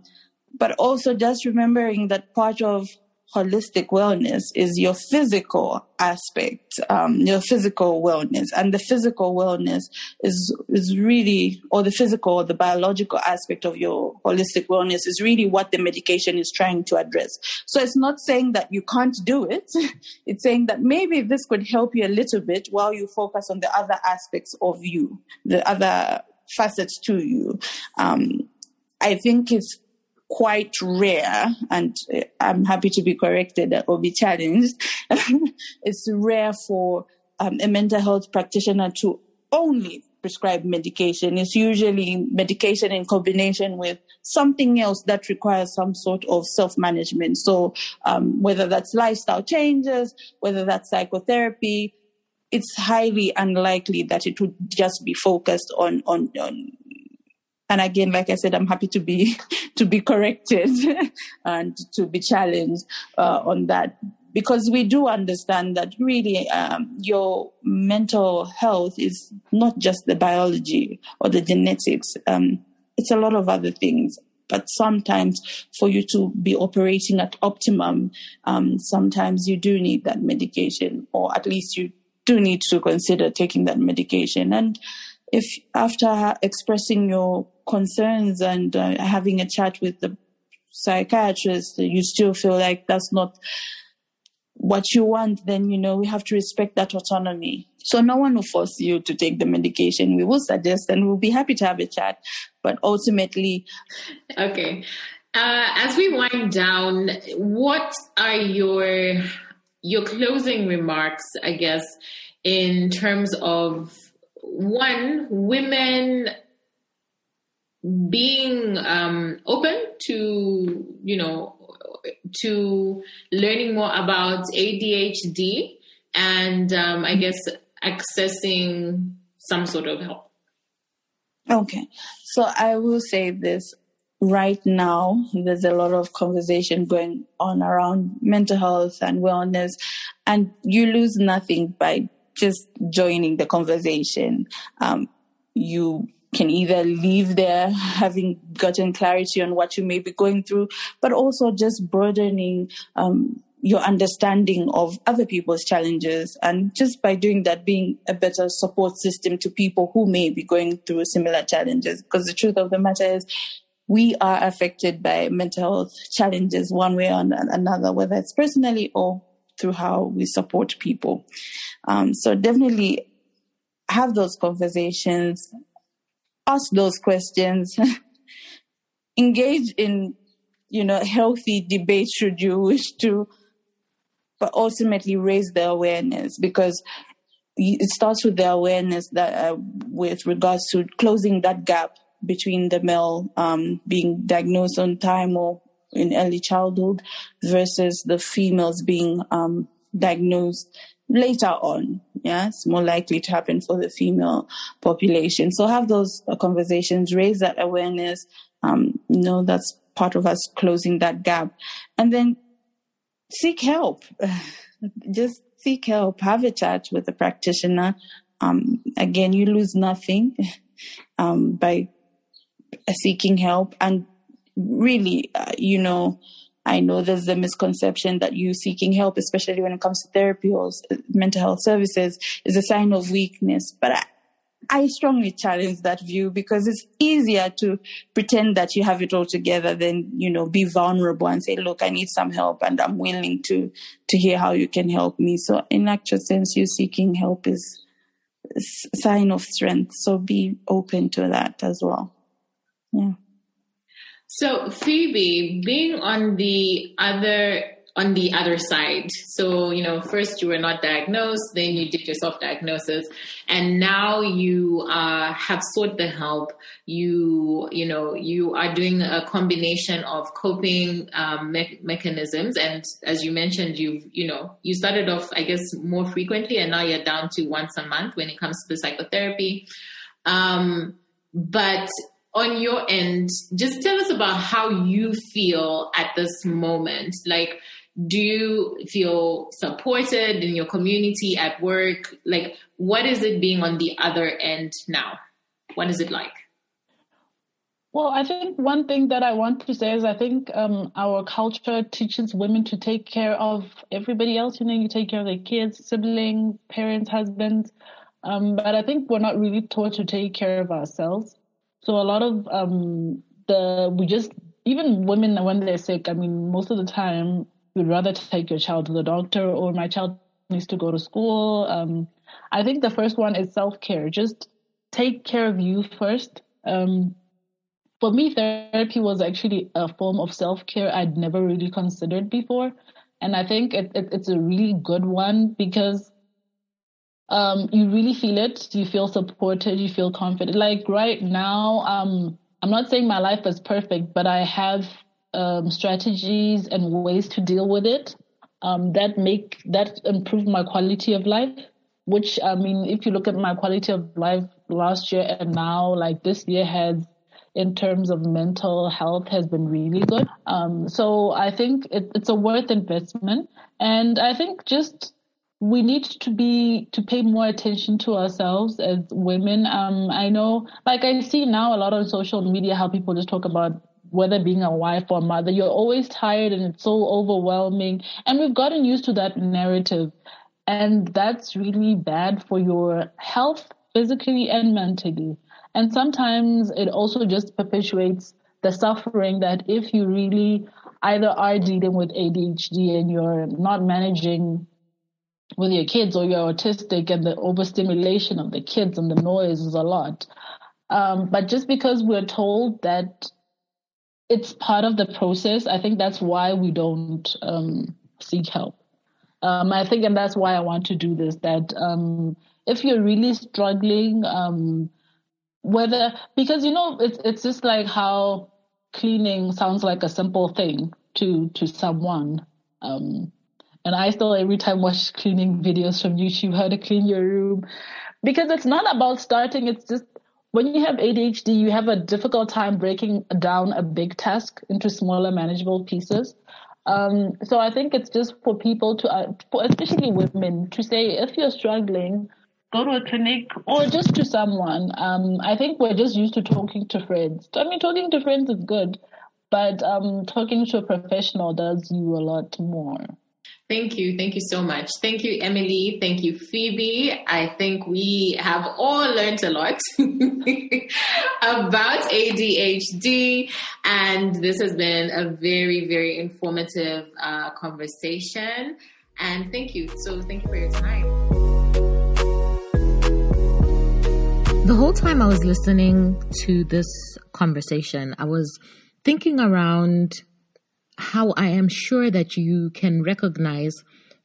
but also just remembering that part of holistic wellness is your physical aspect, um, your physical wellness, and the physical wellness is is really, or the physical, or the biological aspect of your holistic wellness is really what the medication is trying to address. So it's not saying that you can't do it; it's saying that maybe this could help you a little bit while you focus on the other aspects of you, the other facets to you. Um, I think it's quite rare, and uh, I'm happy to be corrected or be challenged. it's rare for um, a mental health practitioner to only prescribe medication. It's usually medication in combination with something else that requires some sort of self management. So, um, whether that's lifestyle changes, whether that's psychotherapy, it's highly unlikely that it would just be focused on, on, on and again, like I said, I'm happy to be to be corrected and to be challenged uh, on that because we do understand that really um, your mental health is not just the biology or the genetics. Um, it's a lot of other things. But sometimes, for you to be operating at optimum, um, sometimes you do need that medication, or at least you do need to consider taking that medication. And if after expressing your concerns and uh, having a chat with the psychiatrist, you still feel like that's not what you want, then you know we have to respect that autonomy. So no one will force you to take the medication. We will suggest, and we'll be happy to have a chat. But ultimately, okay. Uh, as we wind down, what are your your closing remarks? I guess in terms of one, women being um, open to, you know, to learning more about ADHD and um, I guess accessing some sort of help. Okay. So I will say this right now there's a lot of conversation going on around mental health and wellness and you lose nothing by just joining the conversation. Um, you can either leave there having gotten clarity on what you may be going through, but also just broadening um, your understanding of other people's challenges. And just by doing that, being a better support system to people who may be going through similar challenges. Because the truth of the matter is, we are affected by mental health challenges one way or another, whether it's personally or through how we support people. Um, so definitely have those conversations, ask those questions, engage in, you know, healthy debate should you wish to, but ultimately raise the awareness because it starts with the awareness that uh, with regards to closing that gap between the male um, being diagnosed on time or in early childhood versus the females being um, diagnosed later on. Yeah, it's more likely to happen for the female population. So have those conversations, raise that awareness. Um, you know, that's part of us closing that gap. And then seek help. Just seek help. Have a chat with a practitioner. Um, again, you lose nothing um, by seeking help. And really, uh, you know, I know there's a misconception that you seeking help, especially when it comes to therapy or uh, mental health services, is a sign of weakness. But I, I strongly challenge that view because it's easier to pretend that you have it all together than, you know, be vulnerable and say, look, I need some help and I'm willing to, to hear how you can help me. So in actual sense, you seeking help is a sign of strength. So be open to that as well. Yeah. So Phoebe, being on the other on the other side. So, you know, first you were not diagnosed, then you did your self diagnosis, and now you uh, have sought the help. You, you know, you are doing a combination of coping um, me- mechanisms. And as you mentioned, you've, you know, you started off, I guess, more frequently, and now you're down to once a month when it comes to the psychotherapy. Um, but on your end, just tell us about how you feel at this moment. Like, do you feel supported in your community at work? Like, what is it being on the other end now? What is it like? Well, I think one thing that I want to say is I think um, our culture teaches women to take care of everybody else. You know, you take care of their kids, siblings, parents, husbands. Um, but I think we're not really taught to take care of ourselves. So a lot of um, the we just even women when they're sick. I mean, most of the time you'd rather take your child to the doctor or my child needs to go to school. Um, I think the first one is self care. Just take care of you first. Um, for me, therapy was actually a form of self care I'd never really considered before. And I think it, it, it's a really good one because um, you really feel it. You feel supported. You feel confident. Like right now, um, I'm not saying my life is perfect, but I have um, strategies and ways to deal with it um, that make that improve my quality of life. Which I mean, if you look at my quality of life last year and now, like this year has, in terms of mental health, has been really good. Um, so I think it, it's a worth investment, and I think just we need to be to pay more attention to ourselves as women. Um, I know, like I see now a lot on social media how people just talk about whether being a wife or mother, you're always tired and it's so overwhelming. And we've gotten used to that narrative. And that's really bad for your health, physically and mentally. And sometimes it also just perpetuates the suffering that if you really either are dealing with ADHD and you're not managing with your kids or you're autistic and the overstimulation of the kids and the noise is a lot. Um, but just because we're told that it's part of the process. I think that's why we don't um, seek help. Um, I think, and that's why I want to do this. That um, if you're really struggling, um, whether because you know it's it's just like how cleaning sounds like a simple thing to to someone. Um, and I still every time watch cleaning videos from YouTube how to clean your room because it's not about starting. It's just when you have ADHD, you have a difficult time breaking down a big task into smaller, manageable pieces. Um, so I think it's just for people to, uh, for especially women, to say if you're struggling, go to a clinic or just to someone. Um, I think we're just used to talking to friends. I mean, talking to friends is good, but um, talking to a professional does you a lot more. Thank you. Thank you so much. Thank you, Emily. Thank you, Phoebe. I think we have all learned a lot about ADHD, and this has been a very, very informative uh, conversation. And thank you. So, thank you for your time. The whole time I was listening to this conversation, I was thinking around how I am sure that you can recognize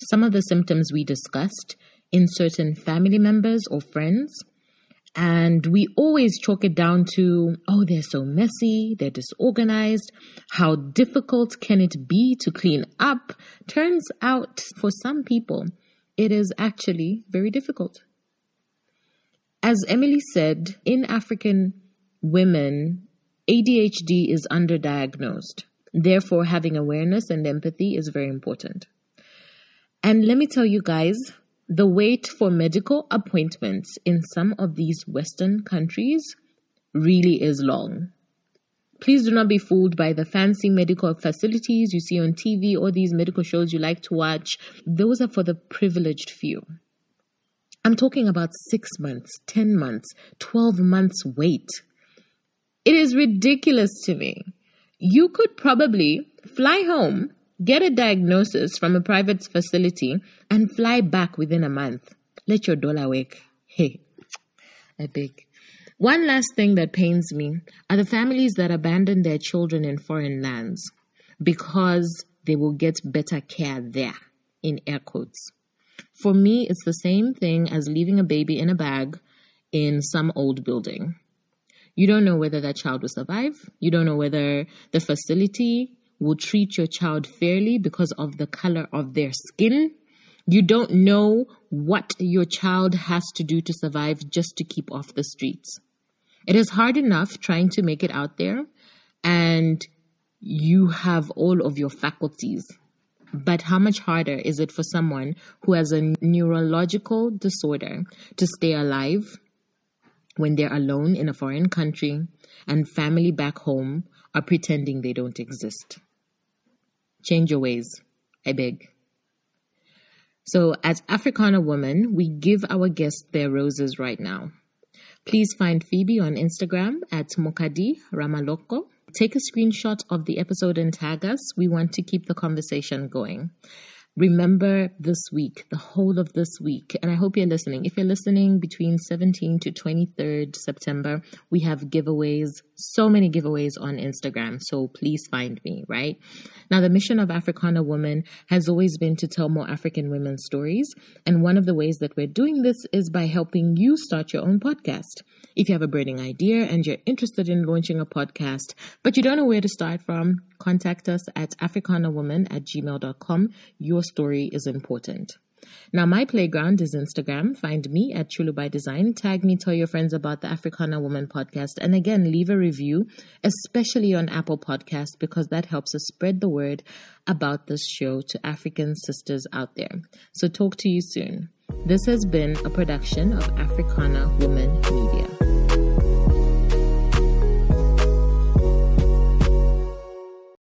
some of the symptoms we discussed in certain family members or friends. And we always chalk it down to, oh, they're so messy, they're disorganized. How difficult can it be to clean up? Turns out for some people, it is actually very difficult. As Emily said, in African women, ADHD is underdiagnosed. Therefore, having awareness and empathy is very important. And let me tell you guys, the wait for medical appointments in some of these Western countries really is long. Please do not be fooled by the fancy medical facilities you see on TV or these medical shows you like to watch. Those are for the privileged few. I'm talking about six months, 10 months, 12 months wait. It is ridiculous to me. You could probably fly home, get a diagnosis from a private facility, and fly back within a month. Let your dollar work. Hey, I beg. One last thing that pains me are the families that abandon their children in foreign lands because they will get better care there, in air quotes. For me, it's the same thing as leaving a baby in a bag in some old building. You don't know whether that child will survive. You don't know whether the facility will treat your child fairly because of the color of their skin. You don't know what your child has to do to survive just to keep off the streets. It is hard enough trying to make it out there and you have all of your faculties. But how much harder is it for someone who has a neurological disorder to stay alive when they're alone in a foreign country and family back home are pretending they don't exist? Change your ways, I beg. So, as Africana women, we give our guests their roses right now. Please find Phoebe on Instagram at Mokadi Ramaloko. Take a screenshot of the episode and tag us. We want to keep the conversation going. Remember this week, the whole of this week, and I hope you're listening. If you're listening between 17 to 23rd September, we have giveaways, so many giveaways on Instagram. So please find me, right? Now, the mission of Africana Woman has always been to tell more African women's stories. And one of the ways that we're doing this is by helping you start your own podcast. If you have a burning idea and you're interested in launching a podcast, but you don't know where to start from, contact us at africanawoman at gmail.com. Your story is important. Now, my playground is Instagram. Find me at Chulu by Design. Tag me, tell your friends about the Africana Woman podcast. And again, leave a review, especially on Apple Podcast, because that helps us spread the word about this show to African sisters out there. So, talk to you soon. This has been a production of Africana Woman Media.